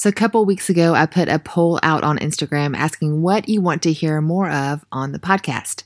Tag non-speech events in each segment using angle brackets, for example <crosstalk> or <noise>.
So, a couple weeks ago, I put a poll out on Instagram asking what you want to hear more of on the podcast.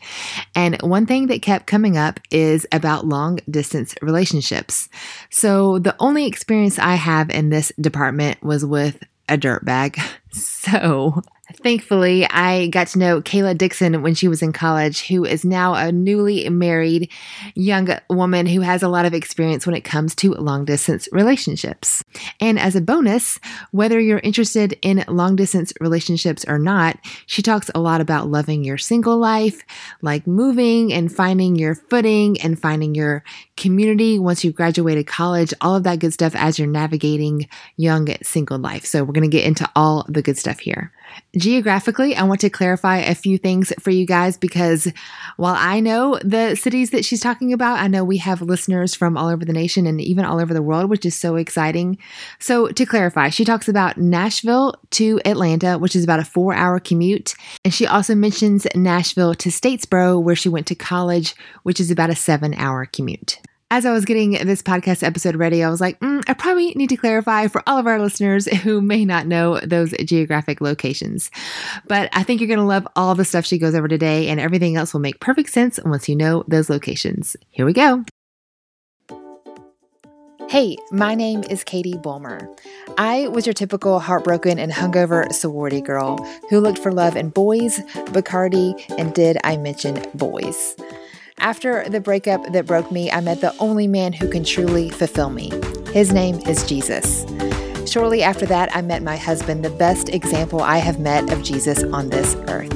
And one thing that kept coming up is about long distance relationships. So, the only experience I have in this department was with a dirtbag. <laughs> So, Thankfully, I got to know Kayla Dixon when she was in college, who is now a newly married young woman who has a lot of experience when it comes to long distance relationships. And as a bonus, whether you're interested in long distance relationships or not, she talks a lot about loving your single life, like moving and finding your footing and finding your community once you've graduated college, all of that good stuff as you're navigating young single life. So, we're going to get into all the good stuff here. Geographically, I want to clarify a few things for you guys because while I know the cities that she's talking about, I know we have listeners from all over the nation and even all over the world, which is so exciting. So, to clarify, she talks about Nashville to Atlanta, which is about a four hour commute. And she also mentions Nashville to Statesboro, where she went to college, which is about a seven hour commute as I was getting this podcast episode ready, I was like, mm, I probably need to clarify for all of our listeners <laughs> who may not know those geographic locations. But I think you're going to love all the stuff she goes over today, and everything else will make perfect sense once you know those locations. Here we go. Hey, my name is Katie Bulmer. I was your typical heartbroken and hungover sorority girl who looked for love in boys, Bacardi, and did I mention boys? After the breakup that broke me, I met the only man who can truly fulfill me. His name is Jesus. Shortly after that, I met my husband, the best example I have met of Jesus on this earth.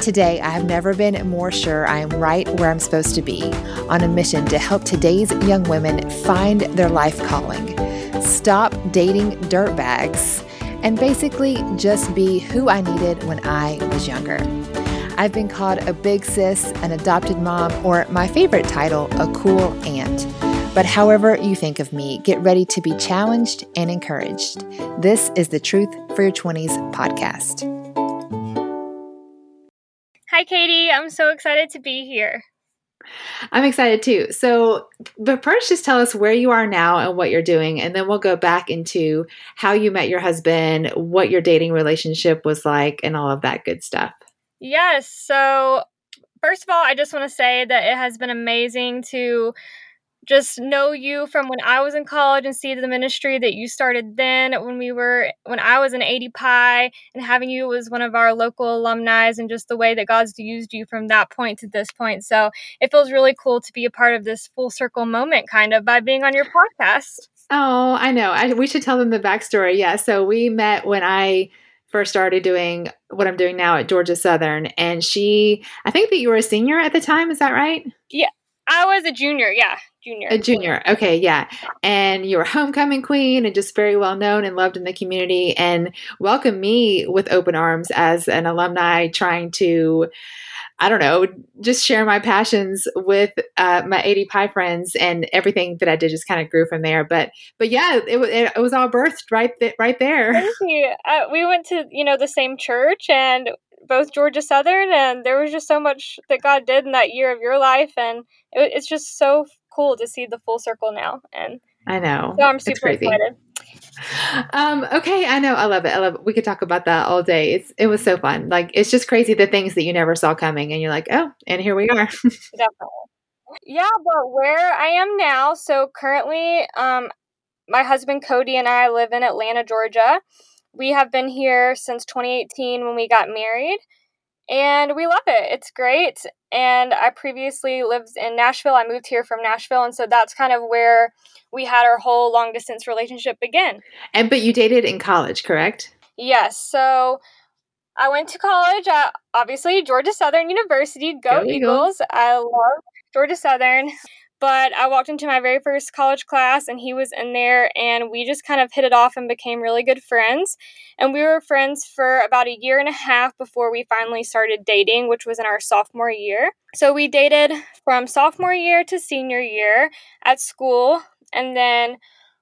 Today, I have never been more sure I am right where I'm supposed to be, on a mission to help today's young women find their life calling, stop dating dirtbags, and basically just be who I needed when I was younger. I've been called a big sis, an adopted mom, or my favorite title, a cool aunt. But however you think of me, get ready to be challenged and encouraged. This is the Truth for Your 20s podcast. Hi, Katie. I'm so excited to be here. I'm excited too. So, but first, just tell us where you are now and what you're doing, and then we'll go back into how you met your husband, what your dating relationship was like, and all of that good stuff. Yes. So, first of all, I just want to say that it has been amazing to just know you from when I was in college and see the ministry that you started then when we were when I was in AD and having you as one of our local alumni and just the way that God's used you from that point to this point. So it feels really cool to be a part of this full circle moment kind of by being on your podcast. Oh, I know. I, we should tell them the backstory. Yeah. So we met when I first started doing what I'm doing now at Georgia Southern. And she, I think that you were a senior at the time. Is that right? Yeah. I was a junior. Yeah. Junior. A junior. Okay. Yeah. And you were homecoming queen and just very well known and loved in the community and welcomed me with open arms as an alumni trying to I don't know, just share my passions with uh, my ADPi friends, and everything that I did just kind of grew from there. But but yeah, it, it, it was all birthed right th- right there. Thank <laughs> you. Uh, we went to you know the same church and both Georgia Southern, and there was just so much that God did in that year of your life, and it, it's just so cool to see the full circle now. And I know, so I'm super excited. Um, okay, I know. I love it. I love it. We could talk about that all day. It's it was so fun. Like it's just crazy the things that you never saw coming and you're like, "Oh, and here we are." <laughs> Definitely. Yeah, but where I am now, so currently um my husband Cody and I live in Atlanta, Georgia. We have been here since 2018 when we got married and we love it. It's great. And I previously lived in Nashville. I moved here from Nashville, and so that's kind of where we had our whole long distance relationship begin. And but you dated in college, correct? Yes. So I went to college at obviously Georgia Southern University. Go, Go Eagles. Eagles! I love Georgia Southern. But I walked into my very first college class and he was in there and we just kind of hit it off and became really good friends. And we were friends for about a year and a half before we finally started dating, which was in our sophomore year. So we dated from sophomore year to senior year at school. And then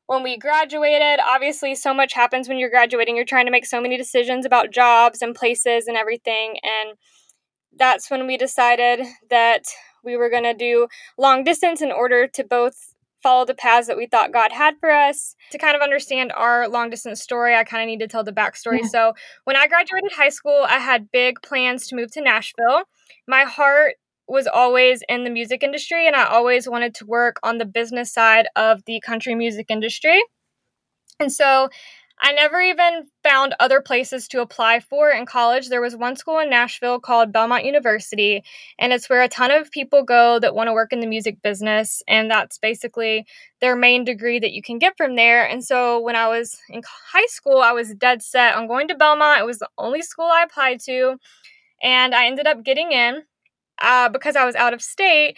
when we graduated, obviously, so much happens when you're graduating. You're trying to make so many decisions about jobs and places and everything. And that's when we decided that we were going to do long distance in order to both follow the paths that we thought God had for us. To kind of understand our long distance story, I kind of need to tell the backstory. Yeah. So, when I graduated high school, I had big plans to move to Nashville. My heart was always in the music industry, and I always wanted to work on the business side of the country music industry. And so I never even found other places to apply for in college. There was one school in Nashville called Belmont University, and it's where a ton of people go that want to work in the music business. And that's basically their main degree that you can get from there. And so when I was in high school, I was dead set on going to Belmont. It was the only school I applied to, and I ended up getting in uh, because I was out of state.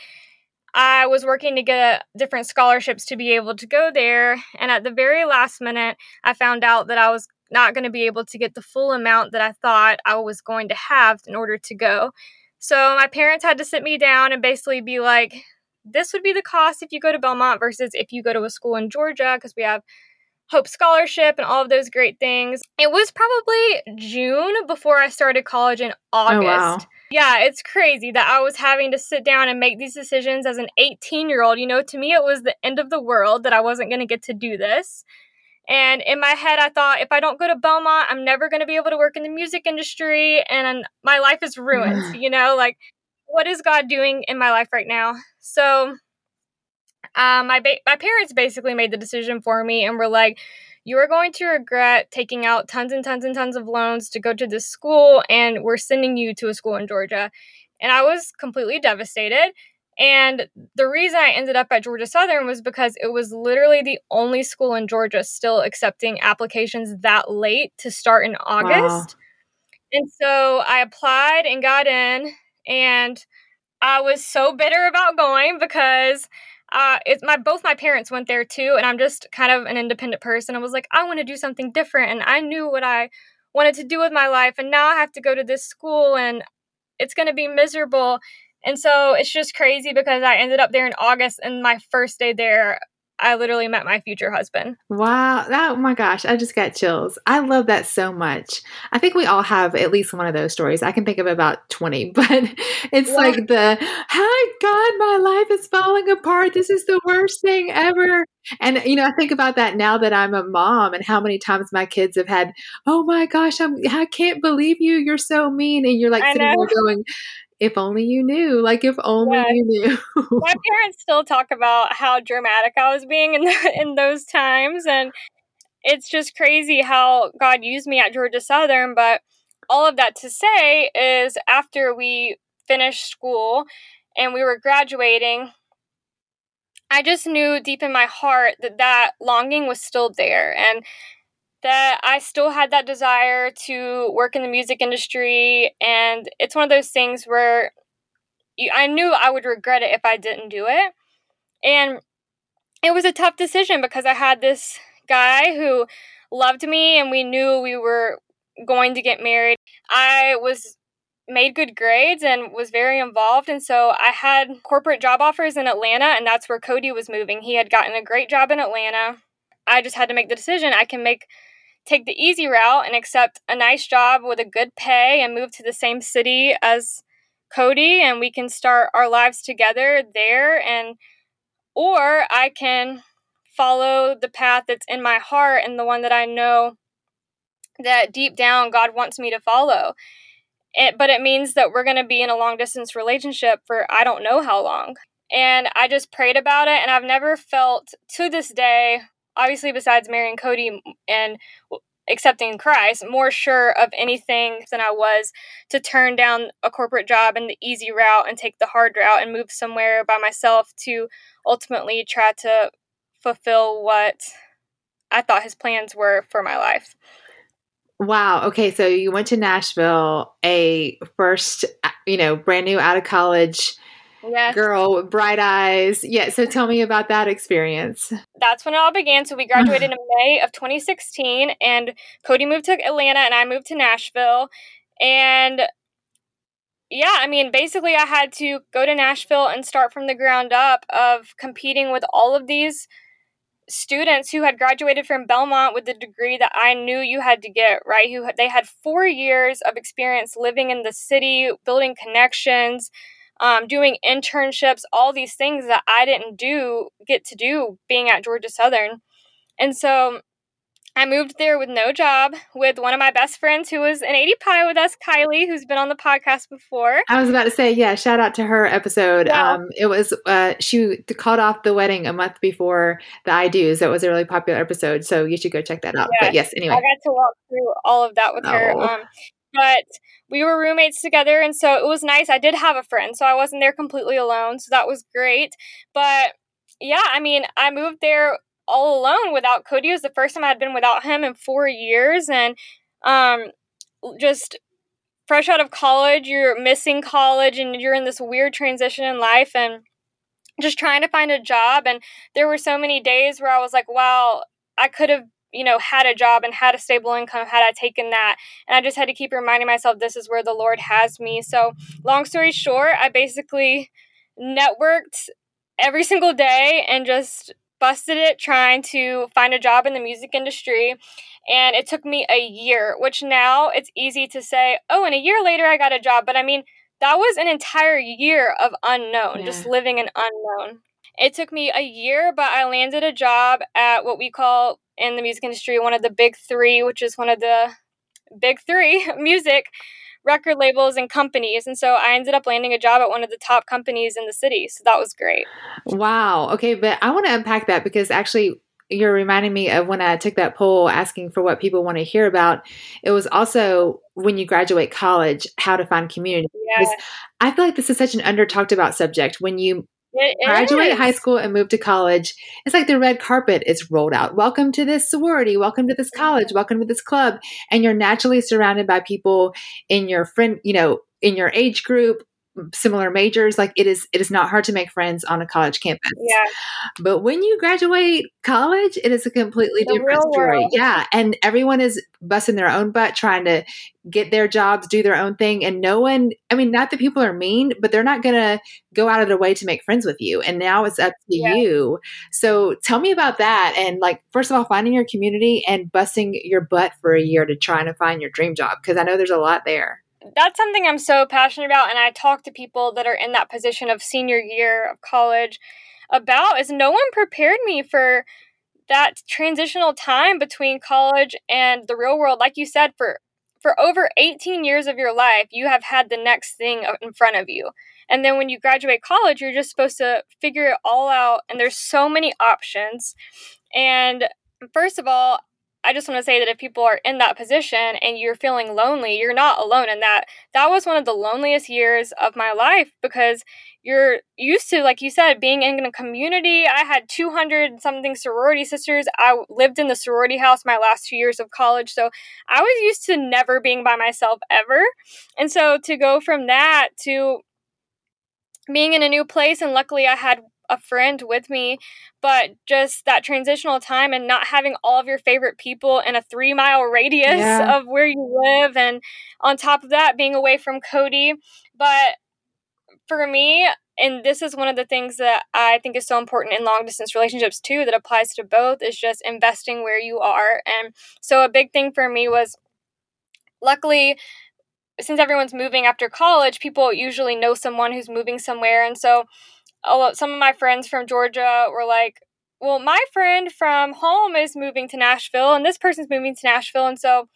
I was working to get different scholarships to be able to go there. And at the very last minute, I found out that I was not going to be able to get the full amount that I thought I was going to have in order to go. So my parents had to sit me down and basically be like, this would be the cost if you go to Belmont versus if you go to a school in Georgia because we have Hope Scholarship and all of those great things. It was probably June before I started college in August. Oh, wow. Yeah, it's crazy that I was having to sit down and make these decisions as an 18 year old. You know, to me, it was the end of the world that I wasn't going to get to do this. And in my head, I thought if I don't go to Belmont, I'm never going to be able to work in the music industry and my life is ruined. <sighs> you know, like, what is God doing in my life right now? So, um, my ba- my parents basically made the decision for me and were like, you are going to regret taking out tons and tons and tons of loans to go to this school, and we're sending you to a school in Georgia. And I was completely devastated. And the reason I ended up at Georgia Southern was because it was literally the only school in Georgia still accepting applications that late to start in August. Wow. And so I applied and got in, and I was so bitter about going because uh, it's my both my parents went there too, and I'm just kind of an independent person. I was like, I want to do something different, and I knew what I wanted to do with my life, and now I have to go to this school, and it's going to be miserable. And so it's just crazy because I ended up there in August, and my first day there, I literally met my future husband. Wow. That, oh my gosh. I just got chills. I love that so much. I think we all have at least one of those stories. I can think of about 20, <laughs> but it's yeah. like the, hi, God, my life is falling apart. This is the worst thing ever. And, you know, I think about that now that I'm a mom and how many times my kids have had, oh my gosh, I'm, I can't believe you. You're so mean. And you're like sitting there going, if only you knew like if only yeah. you knew <laughs> my parents still talk about how dramatic i was being in the, <laughs> in those times and it's just crazy how god used me at georgia southern but all of that to say is after we finished school and we were graduating i just knew deep in my heart that that longing was still there and that I still had that desire to work in the music industry. And it's one of those things where I knew I would regret it if I didn't do it. And it was a tough decision because I had this guy who loved me and we knew we were going to get married. I was made good grades and was very involved and so I had corporate job offers in Atlanta and that's where Cody was moving. He had gotten a great job in Atlanta. I just had to make the decision I can make take the easy route and accept a nice job with a good pay and move to the same city as Cody and we can start our lives together there and or I can follow the path that's in my heart and the one that I know that deep down God wants me to follow. It, but it means that we're going to be in a long distance relationship for I don't know how long. And I just prayed about it and I've never felt to this day obviously besides marrying Cody and accepting Christ, more sure of anything than I was to turn down a corporate job and the easy route and take the hard route and move somewhere by myself to ultimately try to fulfill what I thought his plans were for my life. Wow. Okay. So you went to Nashville, a first, uh, you know, brand new out of college yes. girl with bright eyes. Yeah. So tell me about that experience. That's when it all began. So we graduated <sighs> in May of 2016, and Cody moved to Atlanta, and I moved to Nashville. And yeah, I mean, basically, I had to go to Nashville and start from the ground up of competing with all of these students who had graduated from Belmont with the degree that I knew you had to get, right? Who they had 4 years of experience living in the city, building connections, um, doing internships, all these things that I didn't do get to do being at Georgia Southern. And so I moved there with no job with one of my best friends who was an ADPi with us, Kylie, who's been on the podcast before. I was about to say, yeah, shout out to her episode. Yeah. Um, it was, uh, she called off the wedding a month before the I do. So it was a really popular episode. So you should go check that out. But yes, anyway. I got to walk through all of that with oh. her. Um, but we were roommates together. And so it was nice. I did have a friend. So I wasn't there completely alone. So that was great. But yeah, I mean, I moved there all alone without Cody. It was the first time I had been without him in four years, and um, just fresh out of college, you're missing college, and you're in this weird transition in life, and just trying to find a job. And there were so many days where I was like, "Wow, I could have." You know, had a job and had a stable income had I taken that. And I just had to keep reminding myself this is where the Lord has me. So, long story short, I basically networked every <laughs> single day and just busted it trying to find a job in the music industry. And it took me a year, which now it's easy to say, oh, and a year later I got a job. But I mean, that was an entire year of unknown, yeah. just living an unknown. It took me a year, but I landed a job at what we call in the music industry one of the big three, which is one of the big three <laughs> music record labels and companies. And so I ended up landing a job at one of the top companies in the city. So that was great. Wow. Okay. But I want to unpack that because actually, you're reminding me of when I took that poll asking for what people want to hear about. It was also when you graduate college, how to find community. Yeah. I feel like this is such an under talked about subject. When you it graduate is. high school and move to college, it's like the red carpet is rolled out. Welcome to this sorority, welcome to this college, welcome to this club. And you're naturally surrounded by people in your friend, you know, in your age group, similar majors like it is it is not hard to make friends on a college campus. Yeah. But when you graduate college it is a completely the different story. world. yeah and everyone is busting their own butt trying to get their jobs do their own thing and no one i mean not that people are mean but they're not gonna go out of their way to make friends with you and now it's up to yeah. you. So tell me about that and like first of all finding your community and busting your butt for a year to try to find your dream job because i know there's a lot there that's something I'm so passionate about, and I talk to people that are in that position of senior year of college about is no one prepared me for that transitional time between college and the real world. Like you said, for for over 18 years of your life, you have had the next thing in front of you. And then when you graduate college, you're just supposed to figure it all out. And there's so many options. And first of all, I just want to say that if people are in that position and you're feeling lonely, you're not alone in that. That was one of the loneliest years of my life because you're used to, like you said, being in a community. I had 200 something sorority sisters. I lived in the sorority house my last two years of college. So I was used to never being by myself ever. And so to go from that to being in a new place, and luckily I had a friend with me, but just that transitional time and not having all of your favorite people in a three mile radius yeah. of where you live. And on top of that, being away from Cody. But for me, and this is one of the things that I think is so important in long distance relationships too, that applies to both, is just investing where you are. And so a big thing for me was luckily since everyone's moving after college, people usually know someone who's moving somewhere. And so oh, some of my friends from Georgia were like, well, my friend from home is moving to Nashville, and this person's moving to Nashville. And so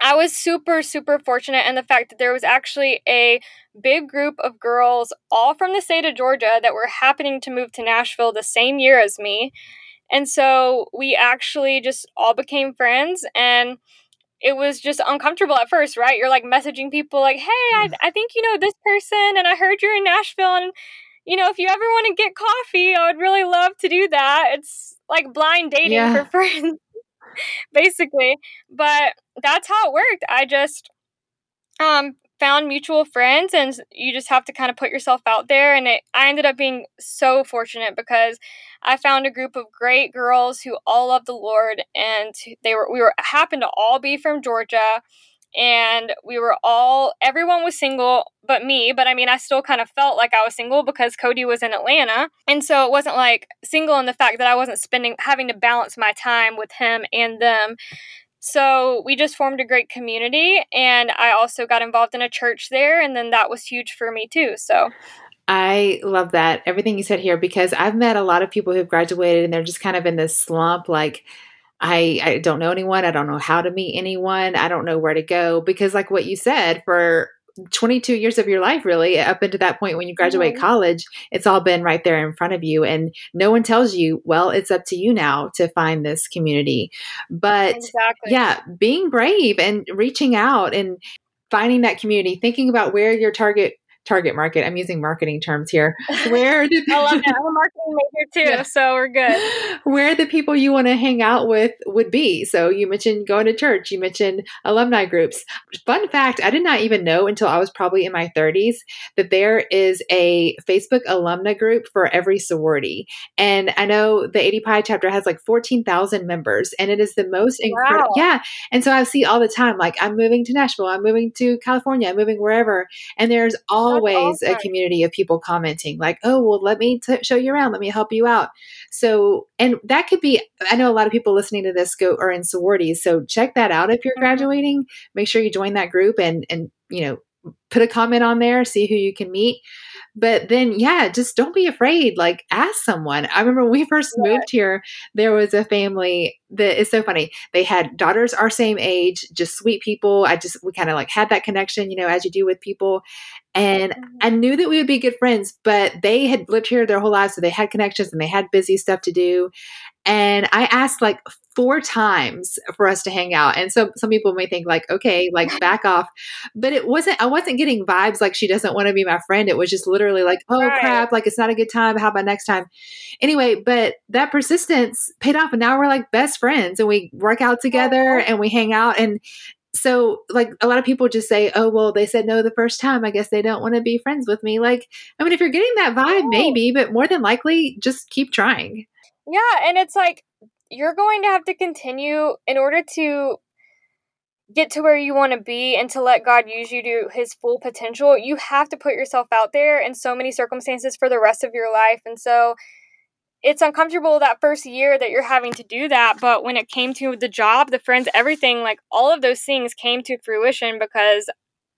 I was super, super fortunate in the fact that there was actually a big group of girls, all from the state of Georgia, that were happening to move to Nashville the same year as me. And so we actually just all became friends and it was just uncomfortable at first, right? You're like messaging people like, hey, I, I think you know this person and I heard you're in Nashville and you know, if you ever want to get coffee, I would really love to do that. It's like blind dating yeah. for <laughs> friends, basically. But that's how it worked. I just um, found mutual friends, and you just have to kind of put yourself out there. And it, I ended up being so fortunate because I found a group of great girls who all love the Lord, and they were we were happened to all be from Georgia and we were all everyone was single but me but i mean i still kind of felt like i was single because cody was in atlanta. And so it wasn't like single in the fact that i wasn't spending having to balance my time with him and them. So we just formed a great community and i also got involved in a church there and then that was huge for me too so. I love that everything you said here because I've met a lot of people who've graduated and they're just kind of in this slump like I I don't know anyone, I don't know how to meet anyone, I don't know where to go because like what you said for 22 years of your life really up into that point when you graduate mm-hmm. college it's all been right there in front of you and no one tells you well it's up to you now to find this community but exactly. yeah being brave and reaching out and finding that community thinking about where your target target market. I'm using marketing terms here. Where <laughs> the I love that. I'm a marketing major too, yeah. so we're good. <laughs> Where the people you want to hang out with would be. So you mentioned going to church. You mentioned alumni groups. Fun fact: I did not even know until I was probably in my 30s that there is a Facebook alumni group for every sorority. And I know the AD chapter has like 14,000 members, and it is the most incredible. Wow. Yeah. And so I see all the time, like I'm moving to Nashville, I'm moving to California, I'm moving wherever, and there's all always a community of people commenting like oh well let me t- show you around let me help you out. So and that could be i know a lot of people listening to this go are in sororities so check that out if you're mm-hmm. graduating. Make sure you join that group and and you know put a comment on there see who you can meet. But then yeah just don't be afraid like ask someone. I remember when we first yeah. moved here there was a family that is so funny they had daughters our same age just sweet people. I just we kind of like had that connection you know as you do with people and mm-hmm. I knew that we would be good friends, but they had lived here their whole lives. So they had connections and they had busy stuff to do. And I asked like four times for us to hang out. And so some people may think like, okay, like <laughs> back off. But it wasn't, I wasn't getting vibes like she doesn't want to be my friend. It was just literally like, oh right. crap, like it's not a good time. How about next time? Anyway, but that persistence paid off. And now we're like best friends and we work out together and we hang out. And so like a lot of people just say oh well they said no the first time i guess they don't want to be friends with me like i mean if you're getting that vibe oh. maybe but more than likely just keep trying yeah and it's like you're going to have to continue in order to get to where you want to be and to let God use you to his full potential, you have to put yourself out there in so many circumstances for the rest of your life. And so it's uncomfortable that first year that you're having to do that but when it came to the job the friends everything like all of those things came to fruition because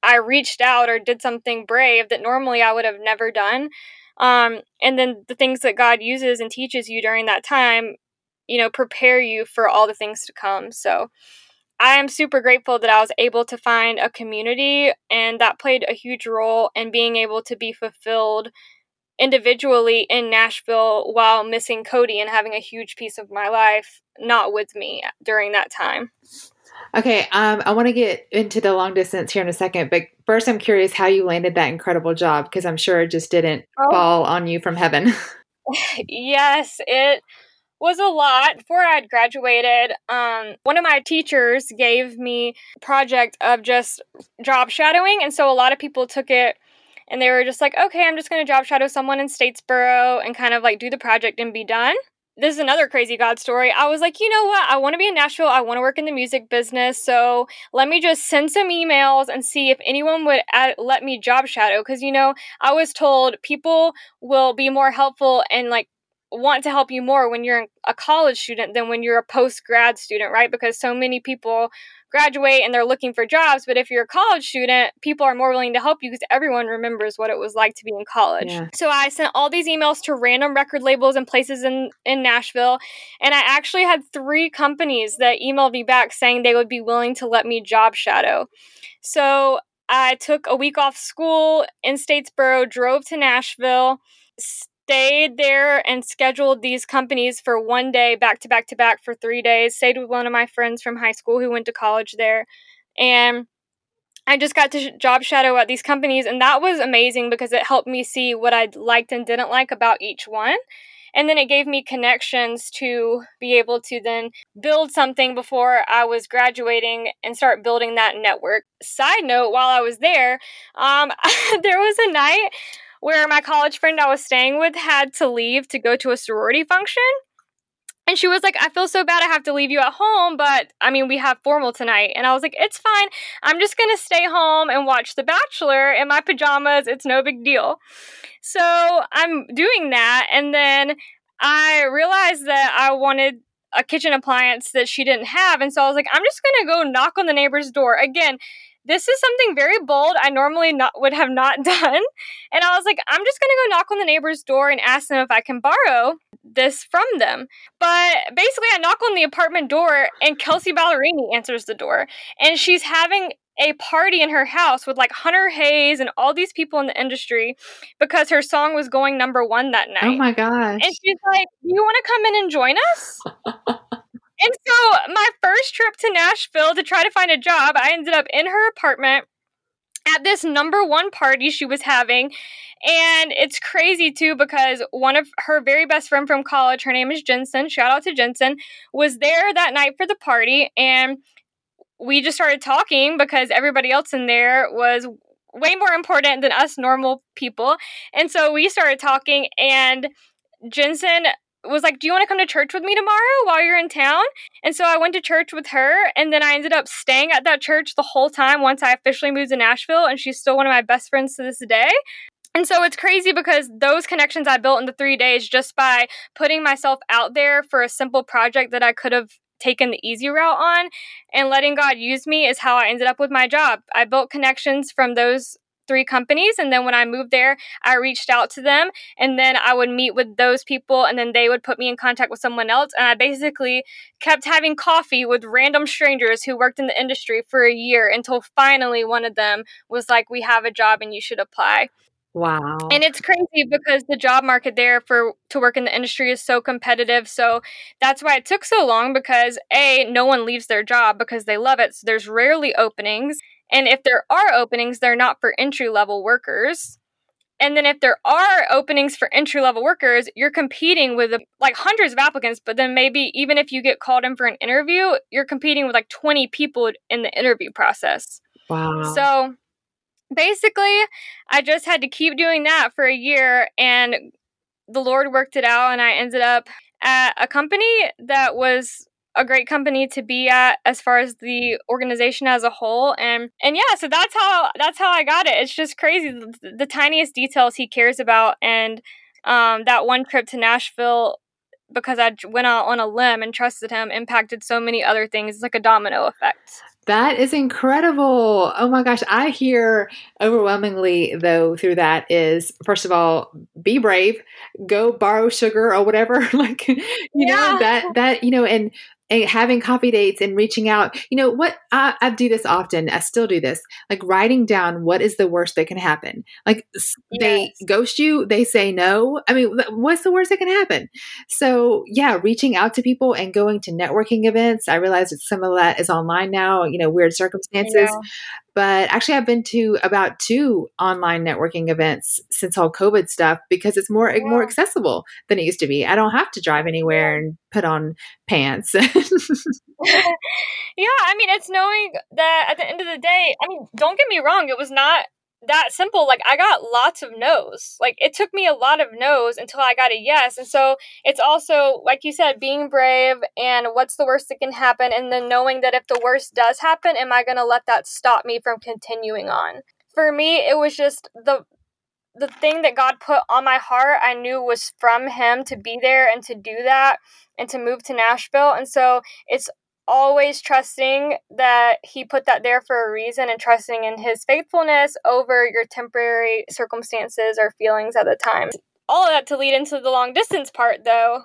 i reached out or did something brave that normally i would have never done. Um, and then the things that god uses and teaches you during that time you know prepare you for all the things to come. So i am super grateful that i was able to find a community and that played a huge role in being able to be fulfilled individually in Nashville while missing Cody and having a huge piece of my life not with me during that time. Okay, um, I want to get into the long distance here in a second, but first, I'm curious how you landed that incredible job because I'm sure it just didn't oh. fall on you from heaven. <laughs> yes, it was a lot before I'd graduated. Um, one of my teachers gave me a project of just job shadowing, and so a lot of people took it and they were just like, okay, I'm just going to job shadow someone in Statesboro and kind of like do the project and be done. This is another crazy God story. I was like, you know what? I want to be in Nashville. I want to work in the music business. So let me just send some emails and see if anyone would add, let me job shadow. Because, you know, I was told people will be more helpful and like want to help you more when you're a college student than when you're a post grad student, right? Because so many people graduate and they're looking for jobs. But if you're a college student, people are more willing to help you because everyone remembers what it was like to be in college. Yeah. So I sent all these emails to random record labels and places in, in Nashville. And I actually had three companies that emailed me back saying they would be willing to let me job shadow. So I took a week off school in Statesboro, drove to Nashville stayed there and scheduled these companies for one day back to back to back for three days. Stayed with one of my friends from high school who went to college there. And I just got to job shadow at these companies, and that was amazing because it helped me see what I liked and didn't like about each one. And then it gave me connections to be able to then build something before I was graduating and start building that network. Side note, while I was there, um, <laughs> there was a night where my college friend I was staying with had to leave to go to a sorority function. And she was like, I feel so bad I have to leave you at home, but I mean, we have formal tonight. And I was like, it's fine. I'm just going to stay home and watch The Bachelor in my pajamas. It's no big deal. So I'm doing that. And then I realized that I wanted a kitchen appliance that she didn't have. And so I was like, I'm just going to go knock on the neighbor's door. Again, this is something very bold. I normally not would have not <laughs> done. And I was like, I'm just gonna go knock on the neighbor's door and ask them if I can borrow this from them. But basically, I knock on the apartment door, and Kelsea Ballerini answers the door, and she's having a party in her house with like Hunter Hayes and all these people in the industry because her song was going number one that oh night. Oh my gosh. And she's like, Do you want to come in and join us? <laughs> and so my first trip to Nashville to try to find a job, I ended up in her apartment at this number one party she was having. And it's crazy too because one of her very best friend from college, her name is Jensen, shout out to Jensen, was there that night for the party. And we just started talking because everybody else in there was way more important than us normal people. And so we started talking, and Jensen was like, Do you want to come to church with me tomorrow while you're in town? And so I went to church with her, and then I ended up staying at that church the whole time once I officially moved to Nashville, and she's still one of my best friends to this day. And so it's crazy because those connections I built in the three days just by putting myself out there for a simple project that I could have taken the easy route on and letting God use me is how I ended up with my job. I built connections from those three companies and then when I moved there, I reached out to them and then I would meet with those people and then they would put me in contact with someone else and I basically kept having coffee with random strangers who worked in the industry for a year until finally one of them was like we have a job and you should apply. Wow. And it's crazy because the job market there for to work in the industry is so competitive. So that's why it took so long because A, no one leaves their job because they love it. So there's rarely openings. And if there are openings, they're not for entry level workers. And then if there are openings for entry level workers, you're competing with like hundreds of applicants, but then maybe even if you get called in for an interview, you're competing with like 20 people in the interview process. Wow. So basically, I just had to keep doing that for a year, and the Lord worked it out, and I ended up at a company that was a great company to be at as far as the organization as a whole and and yeah so that's how that's how i got it it's just crazy the, the tiniest details he cares about and um, that one trip to nashville because i went out on a limb and trusted him impacted so many other things it's like a domino effect that is incredible. Oh my gosh. I hear overwhelmingly, though, through that is first of all, be brave, go borrow sugar or whatever. <laughs> like, you yeah. know, that, that, you know, and having coffee dates and reaching out. You know what? I, I, do this often. I still do this. Like writing down what is the worst that can happen. Like yes. they ghost you, they say no. I mean, what's the worst that can happen? So yeah, reaching out to people and going to networking events. I realize that some of that is online now. You know, weird circumstances. But actually, I've been to about two online networking events since all COVID stuff because it's more yeah. more accessible than it used to be. I don't have to drive anywhere and put on pants. <laughs> yeah, I mean, it's knowing that at the end of the day, I mean, don't get me wrong, it was not that simple. Like I got lots of no's. Like it took me a lot of no's until I got a yes. And so it's also like you said, being brave and what's the worst that can happen, and then knowing that if the worst does happen, am I going to let that stop me from continuing on? For me, it was just the the thing that God put on my heart, I knew was from Him to be there and to do that and to move to Nashville. And so it's always trusting that he put that there for a reason and trusting in his faithfulness over your temporary circumstances or feelings at the time. All of that to lead into the long distance part though.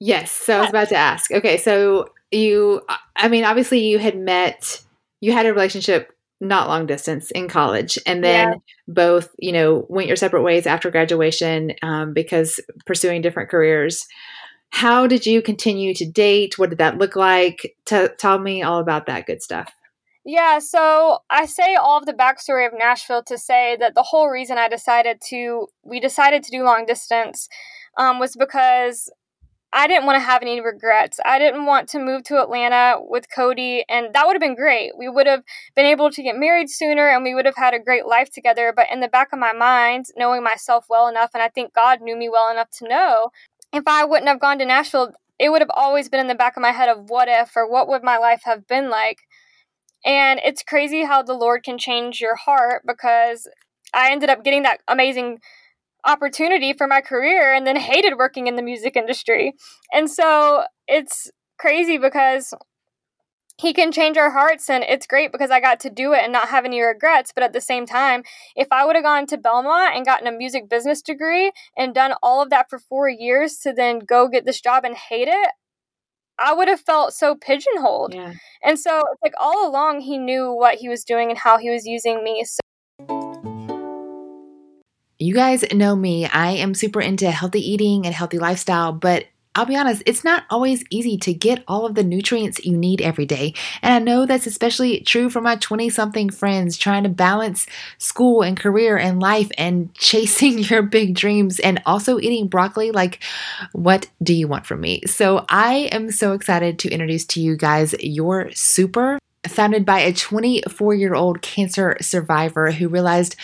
Yes, so I was about to ask. Okay, so you I mean obviously you had met you had a relationship not long distance in college and then yeah. both you know went your separate ways after graduation um, because pursuing different careers how did you continue to date? What did that look like? T- tell me all about that good stuff. Yeah, so I say all of the backstory of Nashville to say that the whole reason I decided to, we decided to do long distance um, was because I didn't want to have any regrets. I didn't want to move to Atlanta with Cody, and that would have been great. We would have been able to get married sooner and we would have had a great life together. But in the back of my mind, knowing myself well enough, and I think God knew me well enough to know if I wouldn't have gone to Nashville, it would have always been in the back of my head of what if or what would my life have been like. And it's crazy how the Lord can change your heart because I ended up getting that amazing opportunity for my career and then hated working in the music industry. And so it's crazy because he can change our hearts and it's great because I got to do it and not have any regrets. But at the same time, if I would have gone to Belmont and gotten a music business degree and done all of that for four years to then go get this job and hate it, I would have felt so pigeonholed. Yeah. And so like all along he knew what he was doing and how he was using me. So you guys know me. I am super into healthy eating and healthy lifestyle, but I'll be honest, it's not always easy to get all of the nutrients you need every day. And I know that's especially true for my 20 something friends trying to balance school and career and life and <laughs> chasing your big dreams and also eating broccoli. Like, what do you want from me? So I am so excited to introduce to you guys Your Super founded by a 24 year old cancer survivor who realized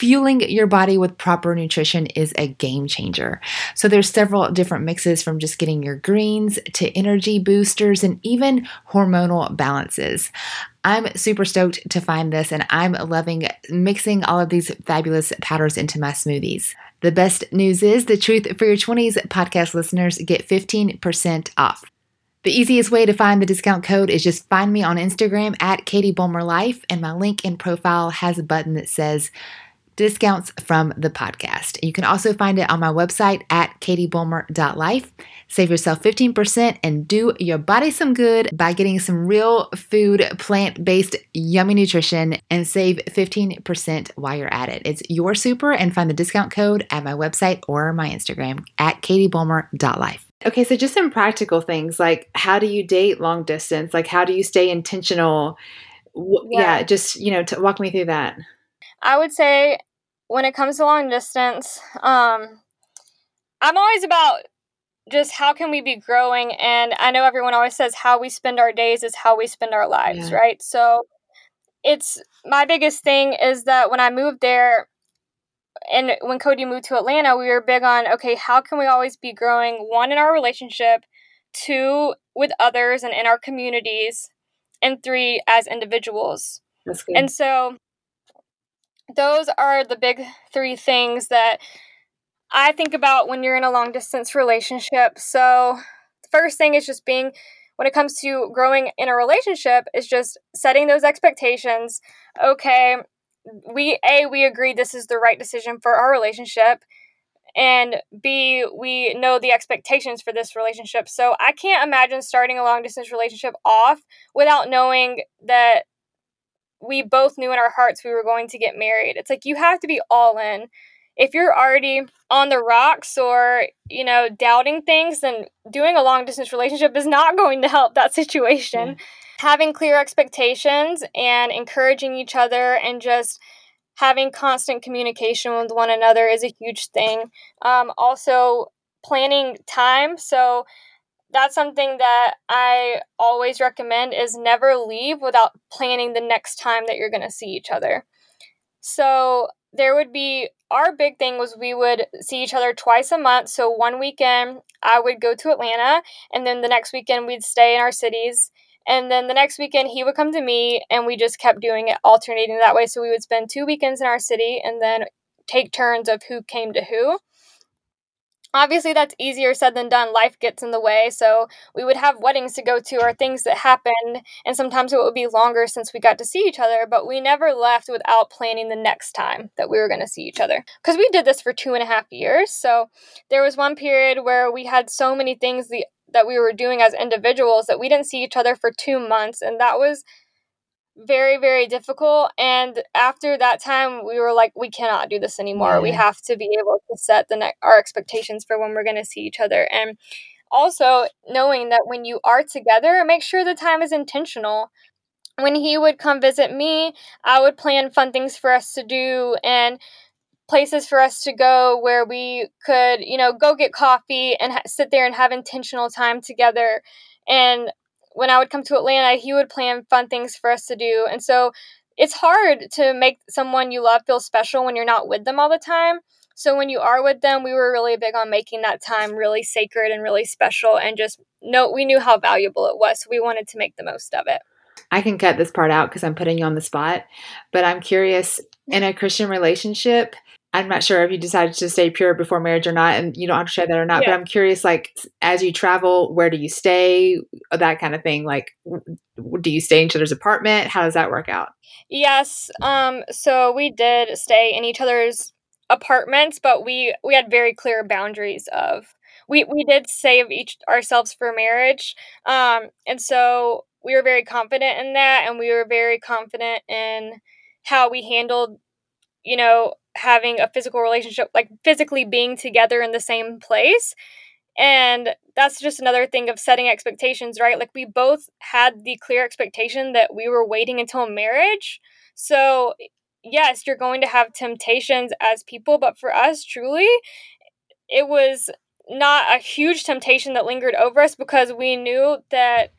fueling your body with proper nutrition is a game changer. So there's several different mixes from just getting your greens to energy boosters and even hormonal balances. I'm super stoked to find this and I'm loving mixing all of these fabulous powders into my smoothies. The best news is the Truth for Your 20s podcast listeners get 15% off. The easiest way to find the discount code is just find me on Instagram at Katie Bulmer Life, and my link in profile has a button that says discounts from the podcast. You can also find it on my website at katiebulmer.life. Save yourself 15% and do your body some good by getting some real food, plant based, yummy nutrition and save 15% while you're at it. It's Your Super and find the discount code at my website or my Instagram at katiebulmer.life. Okay, so just some practical things like how do you date long distance? Like how do you stay intentional? Yeah, yeah just, you know, to walk me through that. I would say when it comes to long distance, um, I'm always about just how can we be growing and i know everyone always says how we spend our days is how we spend our lives yeah. right? So it's my biggest thing is that when i moved there and when cody moved to atlanta we were big on okay how can we always be growing one in our relationship two with others and in our communities and three as individuals. And so those are the big three things that I think about when you're in a long distance relationship. So, the first thing is just being, when it comes to growing in a relationship, is just setting those expectations. Okay, we, A, we agree this is the right decision for our relationship. And B, we know the expectations for this relationship. So I can't imagine starting a long distance relationship off without knowing that we both knew in our hearts we were going to get married. It's like you have to be all in. If you're already on the rocks or, you know, doubting things, then doing a long distance relationship is not <laughs> going to help that situation. Having clear expectations and encouraging each other and just having constant communication with one another is a huge thing. Um, also, planning time. So, that's something that I always recommend is never leave without planning the next time that you're going to see each other. So there would be our big thing was we would see each other twice a month. So one weekend I would go to Atlanta and then the next weekend we'd stay in our cities. And then the next weekend he would come to me and we just kept doing it alternating that way. So we would spend two weekends in our city and then take turns of who came to who obviously that's easier said than done. Life gets in the way so we would have weddings to go to or things that happened and sometimes it would be longer since we got to see each other but we never left without planning the next time that we were going to see each other. Because we did this for two and a half years so there was one period where we had so many things the, that we were doing as individuals that we didn't see each other for two months and that was very very difficult and after that time we were like we cannot do this anymore. Yeah. we have to be able to set the ne- our expectations for when we're going to see each other. And also knowing that when you are together make sure the time is intentional. When he would come visit me i would plan fun things for us to do and places for us to go where we could you know go get coffee and ha- sit there and have intentional time together. And when I would come to Atlanta, he would plan fun things for us to do. And so it's hard to make someone you love feel special when you're not with them all the time. So when you are with them, we were really big on making that time really sacred and really special and just know we knew how valuable it was. So we wanted to make the most of it. I can cut this part out because I'm putting you on the spot, but I'm curious in a Christian relationship, I'm not sure if you decided to stay pure before marriage or not, and you don't have to share that or not. Yeah. But I'm curious, like as you travel, where do you stay? That kind of thing. Like, do you stay in each other's apartment? How does that work out? Yes. Um, so we did stay in each other's apartments, but we we had very clear boundaries of we we did save each ourselves for marriage. Um, and so we were very confident in that and we were very confident in how we handled you know having a physical relationship like physically being together in the same place and that's just another thing of setting expectations, right? Like we both had the clear expectation that we were waiting until marriage. So, yes, you're going to have temptations as people, but for us, truly, it was not a huge temptation that lingered over us because we knew that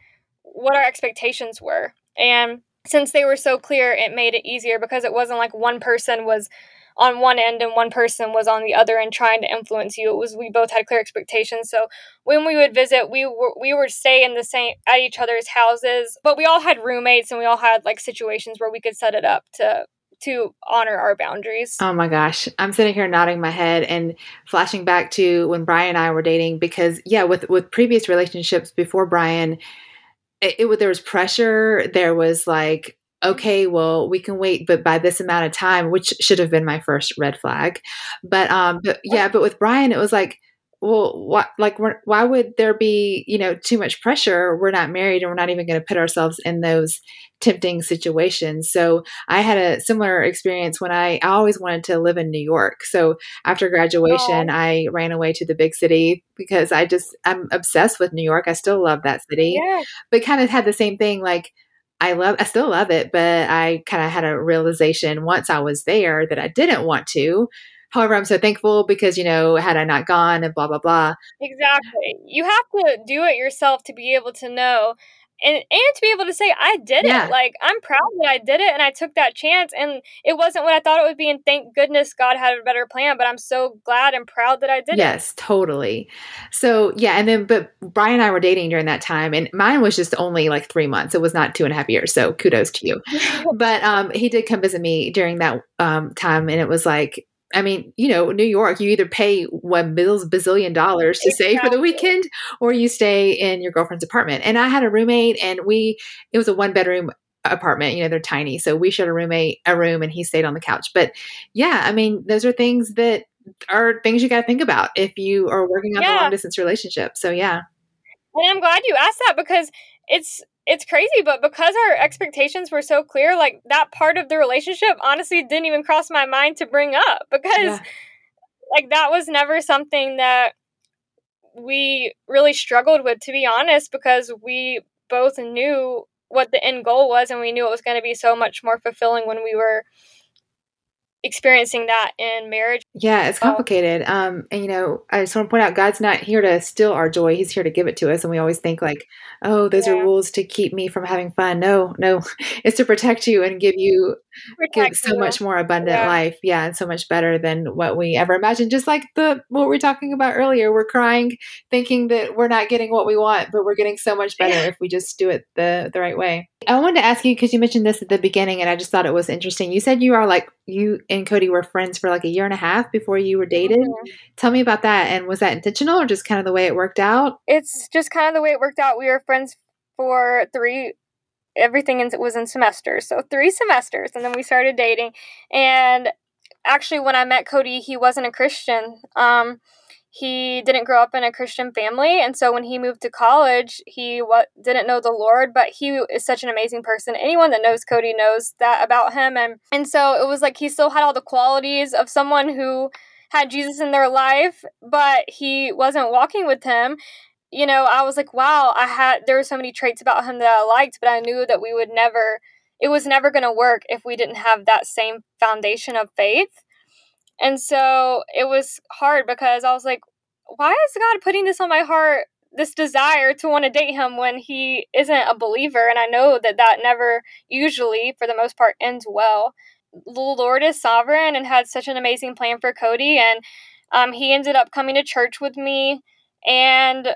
what our expectations were. And since they were so clear, it made it easier because it wasn't like one person was on one end and one person was on the other and trying to influence you. It was we both had clear expectations. So when we would visit, we were we would stay in the same at each other's houses, but we all had roommates and we all had like situations where we could set it up to to honor our boundaries. Oh my gosh. I'm sitting here nodding my head and flashing back to when Brian and I were dating because yeah, with with previous relationships before Brian, it, it there was pressure, there was like okay, well, we can wait, but by this amount of time, which should have been my first red flag. But um, but yeah, but with Brian, it was like, well, what, like, why would there be, you know, too much pressure? We're not married, and we're not even going to put ourselves in those tempting situations. So I had a similar experience when I, I always wanted to live in New York. So after graduation, oh. I ran away to the big city because I just I'm obsessed with New York. I still love that city, yeah. but kind of had the same thing, like I love, I still love it, but I kind of had a realization once I was there that I didn't want to. However, I'm so thankful because, you know, had I not gone and blah, blah, blah. Exactly. You have to do it yourself to be able to know and and to be able to say I did yeah. it. Like I'm proud that I did it and I took that chance and it wasn't what I thought it would be and thank goodness God had a better plan, but I'm so glad and proud that I did yes, it. Yes, totally. So yeah, and then but Brian and I were dating during that time and mine was just only like three months. It was not two and a half years. So kudos to you. <laughs> but um he did come visit me during that um time and it was like I mean, you know, New York, you either pay one bazillion dollars to exactly. stay for the weekend or you stay in your girlfriend's apartment. And I had a roommate and we, it was a one bedroom apartment, you know, they're tiny. So we shared a roommate, a room and he stayed on the couch. But yeah, I mean, those are things that are things you got to think about if you are working on yeah. a long distance relationship. So yeah. And I'm glad you asked that because it's it's crazy, but because our expectations were so clear, like that part of the relationship honestly didn't even cross my mind to bring up because yeah. like that was never something that we really struggled with to be honest because we both knew what the end goal was and we knew it was going to be so much more fulfilling when we were experiencing that in marriage. Yeah, it's complicated. Um, and you know, I just want to point out God's not here to steal our joy. He's here to give it to us. And we always think like, oh, those yeah. are rules to keep me from having fun. No, no, <laughs> it's to protect you and give you give so you. much more abundant yeah. life. Yeah, and so much better than what we ever imagined. Just like the what we are talking about earlier. We're crying thinking that we're not getting what we want, but we're getting so much better if we just do it the the right way. I wanted to ask you because you mentioned this at the beginning and I just thought it was interesting. You said you are like you and Cody were friends for like a year and a half before you were dated. Mm-hmm. Tell me about that. And was that intentional or just kind of the way it worked out? It's just kind of the way it worked out. We were friends for three everything in, was in semesters. So three semesters and then we started dating. And actually when I met Cody, he wasn't a Christian. Um he didn't grow up in a Christian family, and so when he moved to college, he what didn't know the Lord, but he is such an amazing person. Anyone that knows Cody knows that about him, and and so it was like he still had all the qualities of someone who had Jesus in their life, but he wasn't walking with him. You know, I was like, wow, I had there were so many traits about him that I liked, but I knew that we would never it was never going to work if we didn't have that same foundation of faith. And so it was hard because I was like, why is God putting this on my heart, this desire to want to date him when he isn't a believer? And I know that that never, usually, for the most part, ends well. The Lord is sovereign and had such an amazing plan for Cody. And um, he ended up coming to church with me. And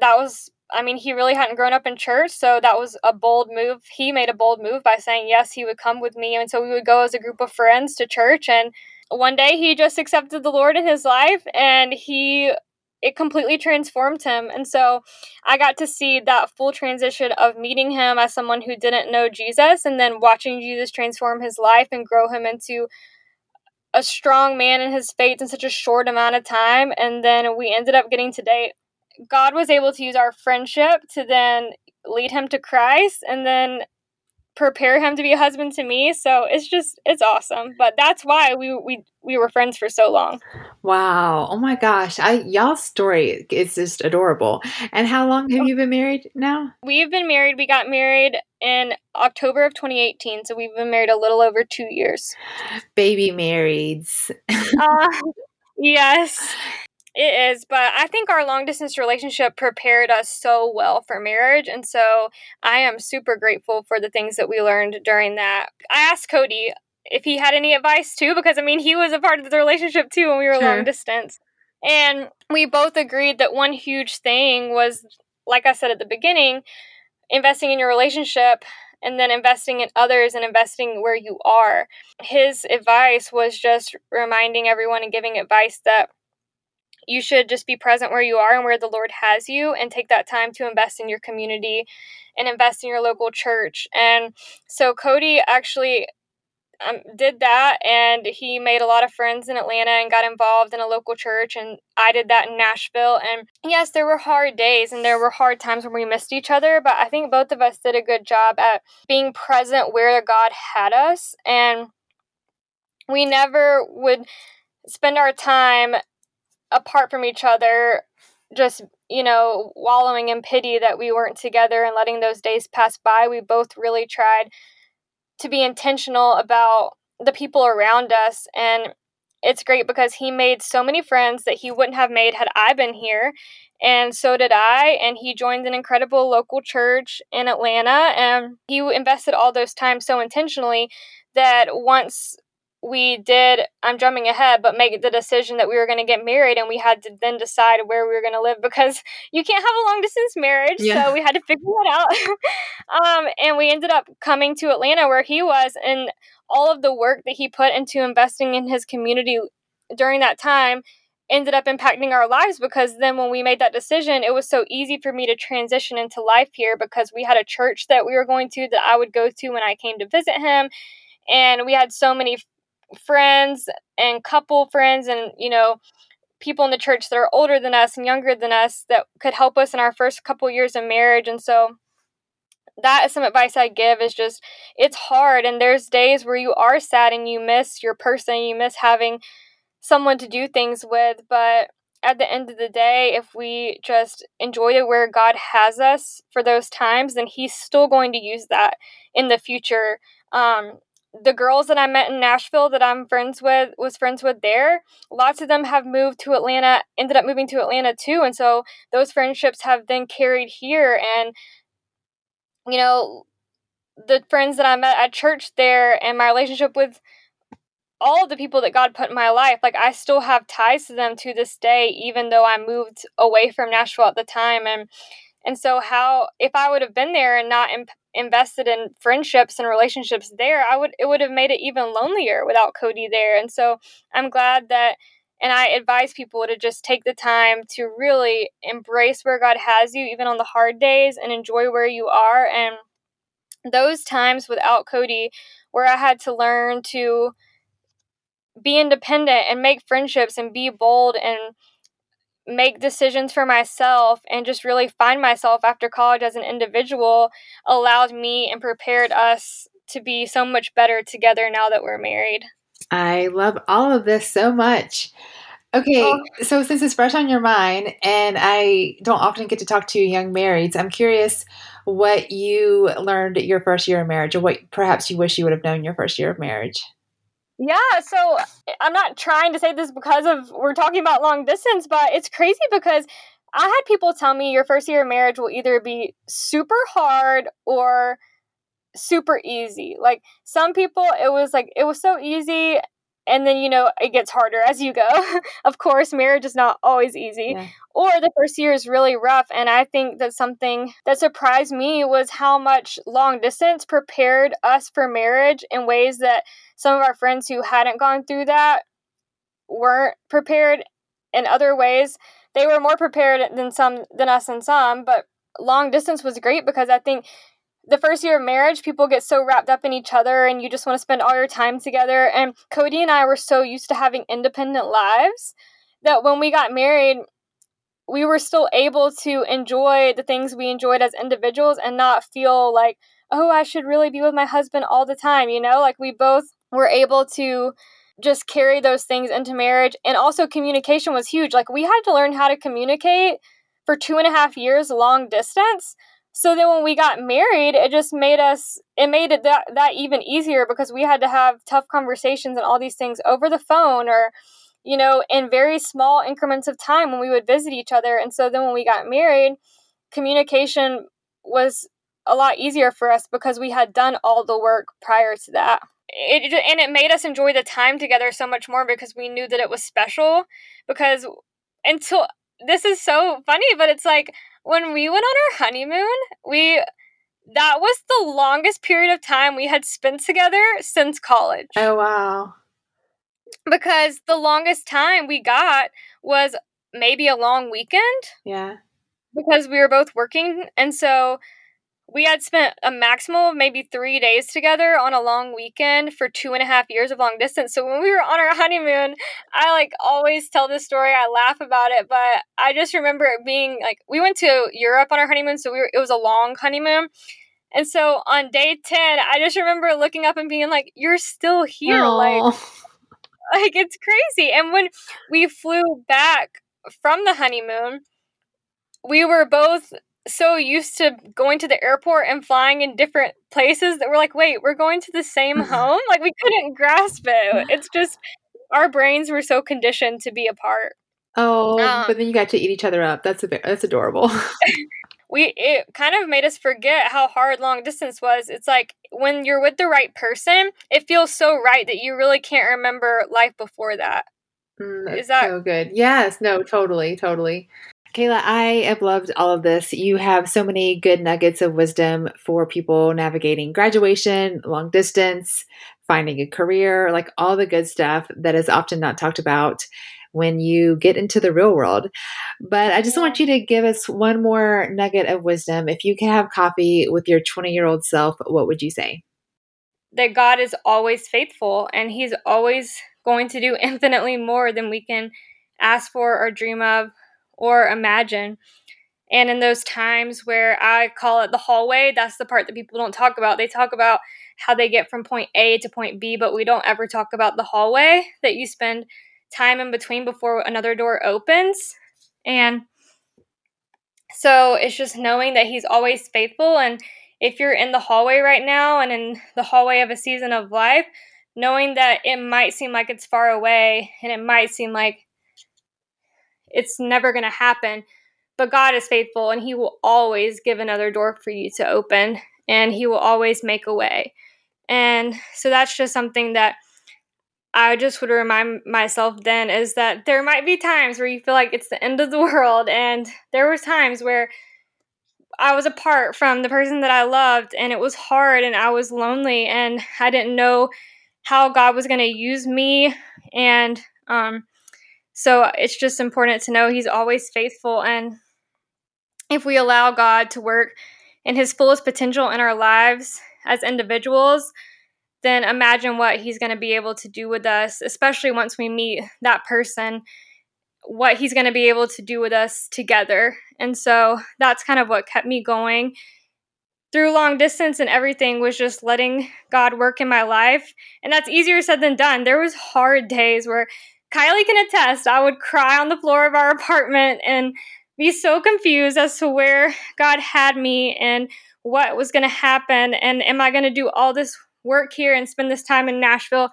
that was I mean, he really hadn't grown up in church, so that was a bold move. He made a bold move by saying, yes, he would come with me. And so we would go as a group of friends to church. And one day he just accepted the Lord in his life and he it completely transformed him. And so I got to see that full transition of meeting him as someone who didn't know Jesus and then watching Jesus transform his life and grow him into a strong man in his faith in such a short amount of time. And then we ended up getting to date. God was able to use our friendship to then lead him to Christ and then prepare him to be a husband to me. So it's just it's awesome. But that's why we we we were friends for so long. Wow. Oh my gosh. I y'all's story is just adorable. And how long have you been married now? We've been married. We got married in October of 2018. So we've been married a little over 2 years. Baby marrieds. <laughs> uh, yes. It is, but I think our long distance relationship prepared us so well for marriage. And so I am super grateful for the things that we learned during that. I asked Cody if he had any advice too, because I mean, he was a part of the relationship too when we were sure. long distance. And we both agreed that one huge thing was, like I said at the beginning, investing in your relationship and then investing in others and investing where you are. His advice was just reminding everyone and giving advice that you should just be present where you are and where the Lord has you and take that time to invest in your community and invest in your local church. And so Cody actually um, did that and he made a lot of friends in Atlanta and got involved in a local church and I did that in Nashville and yes there were hard days and there were hard times when we missed each other but I think both of us did a good job at being present where God had us and we never would spend our time apart from each other, just, you know, wallowing in pity that we weren't together and letting those days pass by. We both really tried to be intentional about the people around us. And it's great because he made so many friends that he wouldn't have made had I been here. And so did I. And he joined an incredible local church in Atlanta. And he invested all those times so intentionally that once we did i'm jumping ahead but make the decision that we were going to get married and we had to then decide where we were going to live because <laughs> you can't have a long distance marriage yeah. so we had to figure that out <laughs> um, and we ended up coming to atlanta where he was and all of the work that he put into investing in his community during that time ended up impacting our lives because then when we made that decision it was so easy for me to transition into life here because we had a church that we were going to that i would go to when i came to visit him and we had so many friends and couple friends and you know people in the church that are older than us and younger than us that could help us in our first couple years of marriage. And so that is some advice I give is just it's hard. And there's days where you are sad and you miss your person, you miss having someone to do things with, but at the end of the day, if we just enjoy where God has us for those times, then He's still going to use that in the future. Um, the girls that I met in Nashville that I'm friends with was friends with there. Lots of them have moved to Atlanta, ended up moving to Atlanta too, and so those friendships have then carried here. And you know, the friends that I met at church there, and my relationship with all the people that God put in my life, like I still have ties to them to this day, even though I moved away from Nashville at the time. And and so, how if I would have been there and not imp- invested in friendships and relationships there, I would it would have made it even lonelier without Cody there. And so, I'm glad that, and I advise people to just take the time to really embrace where God has you, even on the hard days, and enjoy where you are. And those times without Cody, where I had to learn to be independent and make friendships and be bold and make decisions for myself and just really find myself after college as an individual allowed me and prepared us to be so much better together now that we're married. I love all of this so much. Okay, oh. so since it's fresh on your mind, and I don't often get to talk to young marrieds, I'm curious what you learned your first year of marriage, or what perhaps you wish you would have known your first year of marriage. Yeah, so eh, I'm not trying to say this because of we're talking about long distance, but it's crazy because I had people tell me your first year of marriage will either be super hard or super easy. Like some people it was like it was so easy and then you know it gets harder as you go. <laughs> Of course marriage is not always easy. Yeah. or the first year is really rough and i think that something that surprised me was how much long distance prepared us for marriage in ways that some of our friends who hadn't gone through that weren't prepared in other ways. They were more prepared than some than us and some, but long distance was great because I think the first year of marriage, people get so wrapped up in each other and you just want to spend all your time together. And Cody and I were so used to having independent lives that when we got married, we were still able to enjoy the things we enjoyed as individuals and not feel like, oh, I should really be with my husband all the time. You know, like we both were able to just carry those things into marriage. And also, communication was huge. Like, we had to learn how to communicate for two and a half years long distance. So then when we got married, it just made us it made it that that even easier because we had to have tough conversations and all these things over the phone or you know, in very small increments of time when we would visit each other. And so then when we got married, communication was a lot easier for us because we had done all the work prior to that. It, and it made us enjoy the time together so much more because we knew that it was special because until this is so funny but it's like when we went on our honeymoon we that was the longest period of time we had spent together since college oh wow because the longest time we got was maybe a long weekend. Yeah. Because we were both working. And so we had spent a maximum of maybe three days together on a long weekend for two and a half years of long distance. So when we were on our <laughs> honeymoon, I like always tell this story. I laugh about it, but I just remember it being like we went to Europe on our honeymoon, so we were it was a long honeymoon. And so on day 10, I just remember looking up and being like, You're still here. Aww. Like <laughs> like it's crazy. And when we flew back from the honeymoon, we were both so used to going to the airport and flying in different places that we're like, wait, we're going to the same home? like we couldn't grasp it. It's just our brains were so conditioned to be apart. Oh, um, but then you got to eat each other up. That's a that's adorable. <laughs> we it kind of made us forget how hard long distance was. It's like when you're with the right person, it feels so right that you really can't remember life before that. Mm, Is that so good? Yes, no, totally, totally. Kayla, I have loved all of this. You have so many good nuggets of wisdom for people navigating graduation, long distance, finding a career, like all the good stuff that is often not talked about when you get into the real world. But I just want you to give us one more nugget of wisdom. If you could have coffee with your 20 year old self, what would you say? That God is always faithful and He's always going to do infinitely more than we can ask for or dream of or imagine. And in those times where I call it the hallway, that's the part that people don't talk about. They talk about how they get from point A to point B, but we don't ever talk about the hallway that you spend time in between before another door opens. And so it's just knowing that He's always faithful. And if you're in the hallway right now and in the hallway of a season of life, knowing that it might seem like it's far away and it might seem like it's never going to happen, but God is faithful and He will always give another door for you to open and He will always make a way. And so that's just something that I just would remind myself then is that there might be times where you feel like it's the end of the world and there was times where I was apart from the person that I loved and it was hard and I was lonely and I didn't know how God was going to use me and um so it's just important to know he's always faithful and if we allow God to work in his fullest potential in our lives as individuals, then imagine what he's going to be able to do with us, especially once we meet that person, what he's going to be able to do with us together. And so that's kind of what kept me going through long distance and everything was just letting God work in my life. And that's easier said than done. There was hard days where Kylie can attest, I would cry on the floor of our apartment and be so confused as to where God had me and what was going to happen and am I going to do all this work here and spend this time in Nashville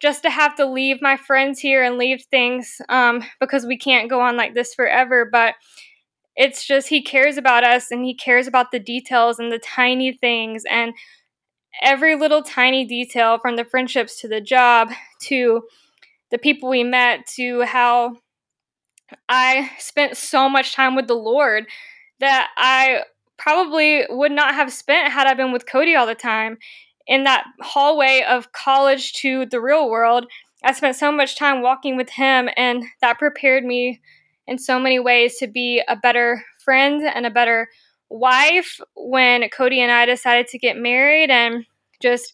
just to have to leave my friends here and leave things um, because we can't go on like this forever. But it's just he cares about us and he cares about the details and the tiny things and every little tiny detail from the friendships to the job to the people we met to how I spent so much time with the Lord that I probably would not have spent had I been with Cody all the time in that hallway of college to the real world, I spent so much time walking with him, and that prepared me in so many ways to be a better friend and a better wife when Cody and I decided to get married and just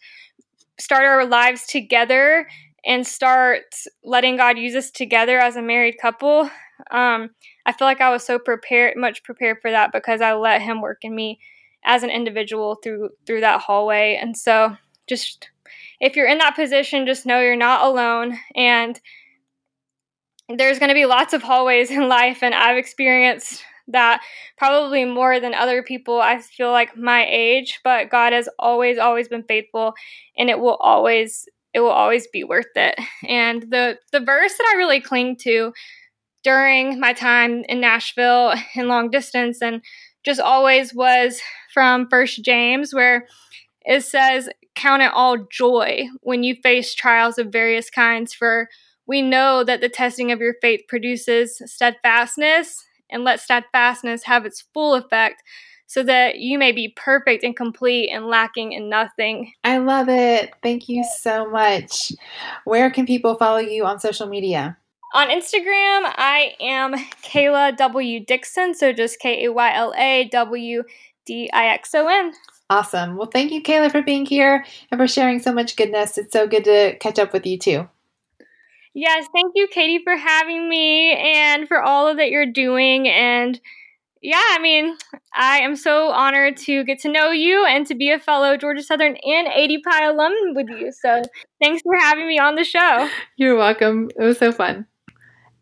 start our lives together and start letting God use us together as a married couple. Um, I feel like I was so prepared, much prepared for that because I let Him work in me as an individual through through that hallway. And so, just if you're in that position, just know you're not alone. And there's going to be lots of hallways <laughs> in life, and I've experienced that probably more than other people. I feel like my age, but God has always, always been faithful, and it will always, it will always be worth it. And the the verse that I really cling to during my time in Nashville in long distance, and just always was from First James, where it says, "Count it all joy when you face trials of various kinds, for." We know that the testing of your faith produces steadfastness, and let steadfastness have its full effect so that you may be perfect and complete and lacking in nothing. I love it. Thank you so much. Where can people follow you on social media? On Instagram, I am Kayla W. Dixon, so just K A Y L A W D I X O N. Awesome. Well, thank you, Kayla, for being here and for sharing so much goodness. It's so good to catch up with you, too. Yes, thank you, Katie, for having me and for all of that you're doing. And yeah, I mean, I am so honored to get to know you and to be a fellow Georgia Southern and ADPi alum with you. So thanks for having me on the show. You're welcome. It was so fun.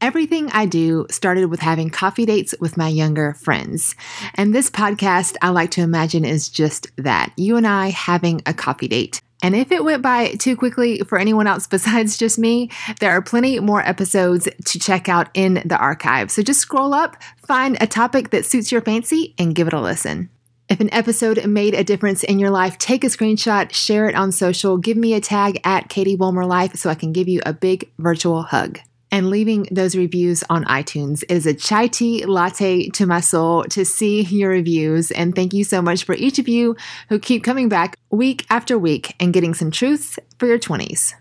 Everything I do started with having coffee dates with my younger friends. And this podcast, I like to imagine, is just that you and I having a coffee date. And if it went by too quickly for anyone else <laughs> besides just me, there are plenty more episodes to check out in the archive. So just scroll up, find a topic that suits your fancy, and give it a listen. If an episode made a difference in your life, take a screenshot, share it on social, give me a tag at Katie Wilmer Life so I can give you a big virtual hug and leaving those reviews on iTunes. It is a chai tea latte to my soul to see your reviews. And thank you so much for each of you who keep coming back week after week and getting some truths for your 20s.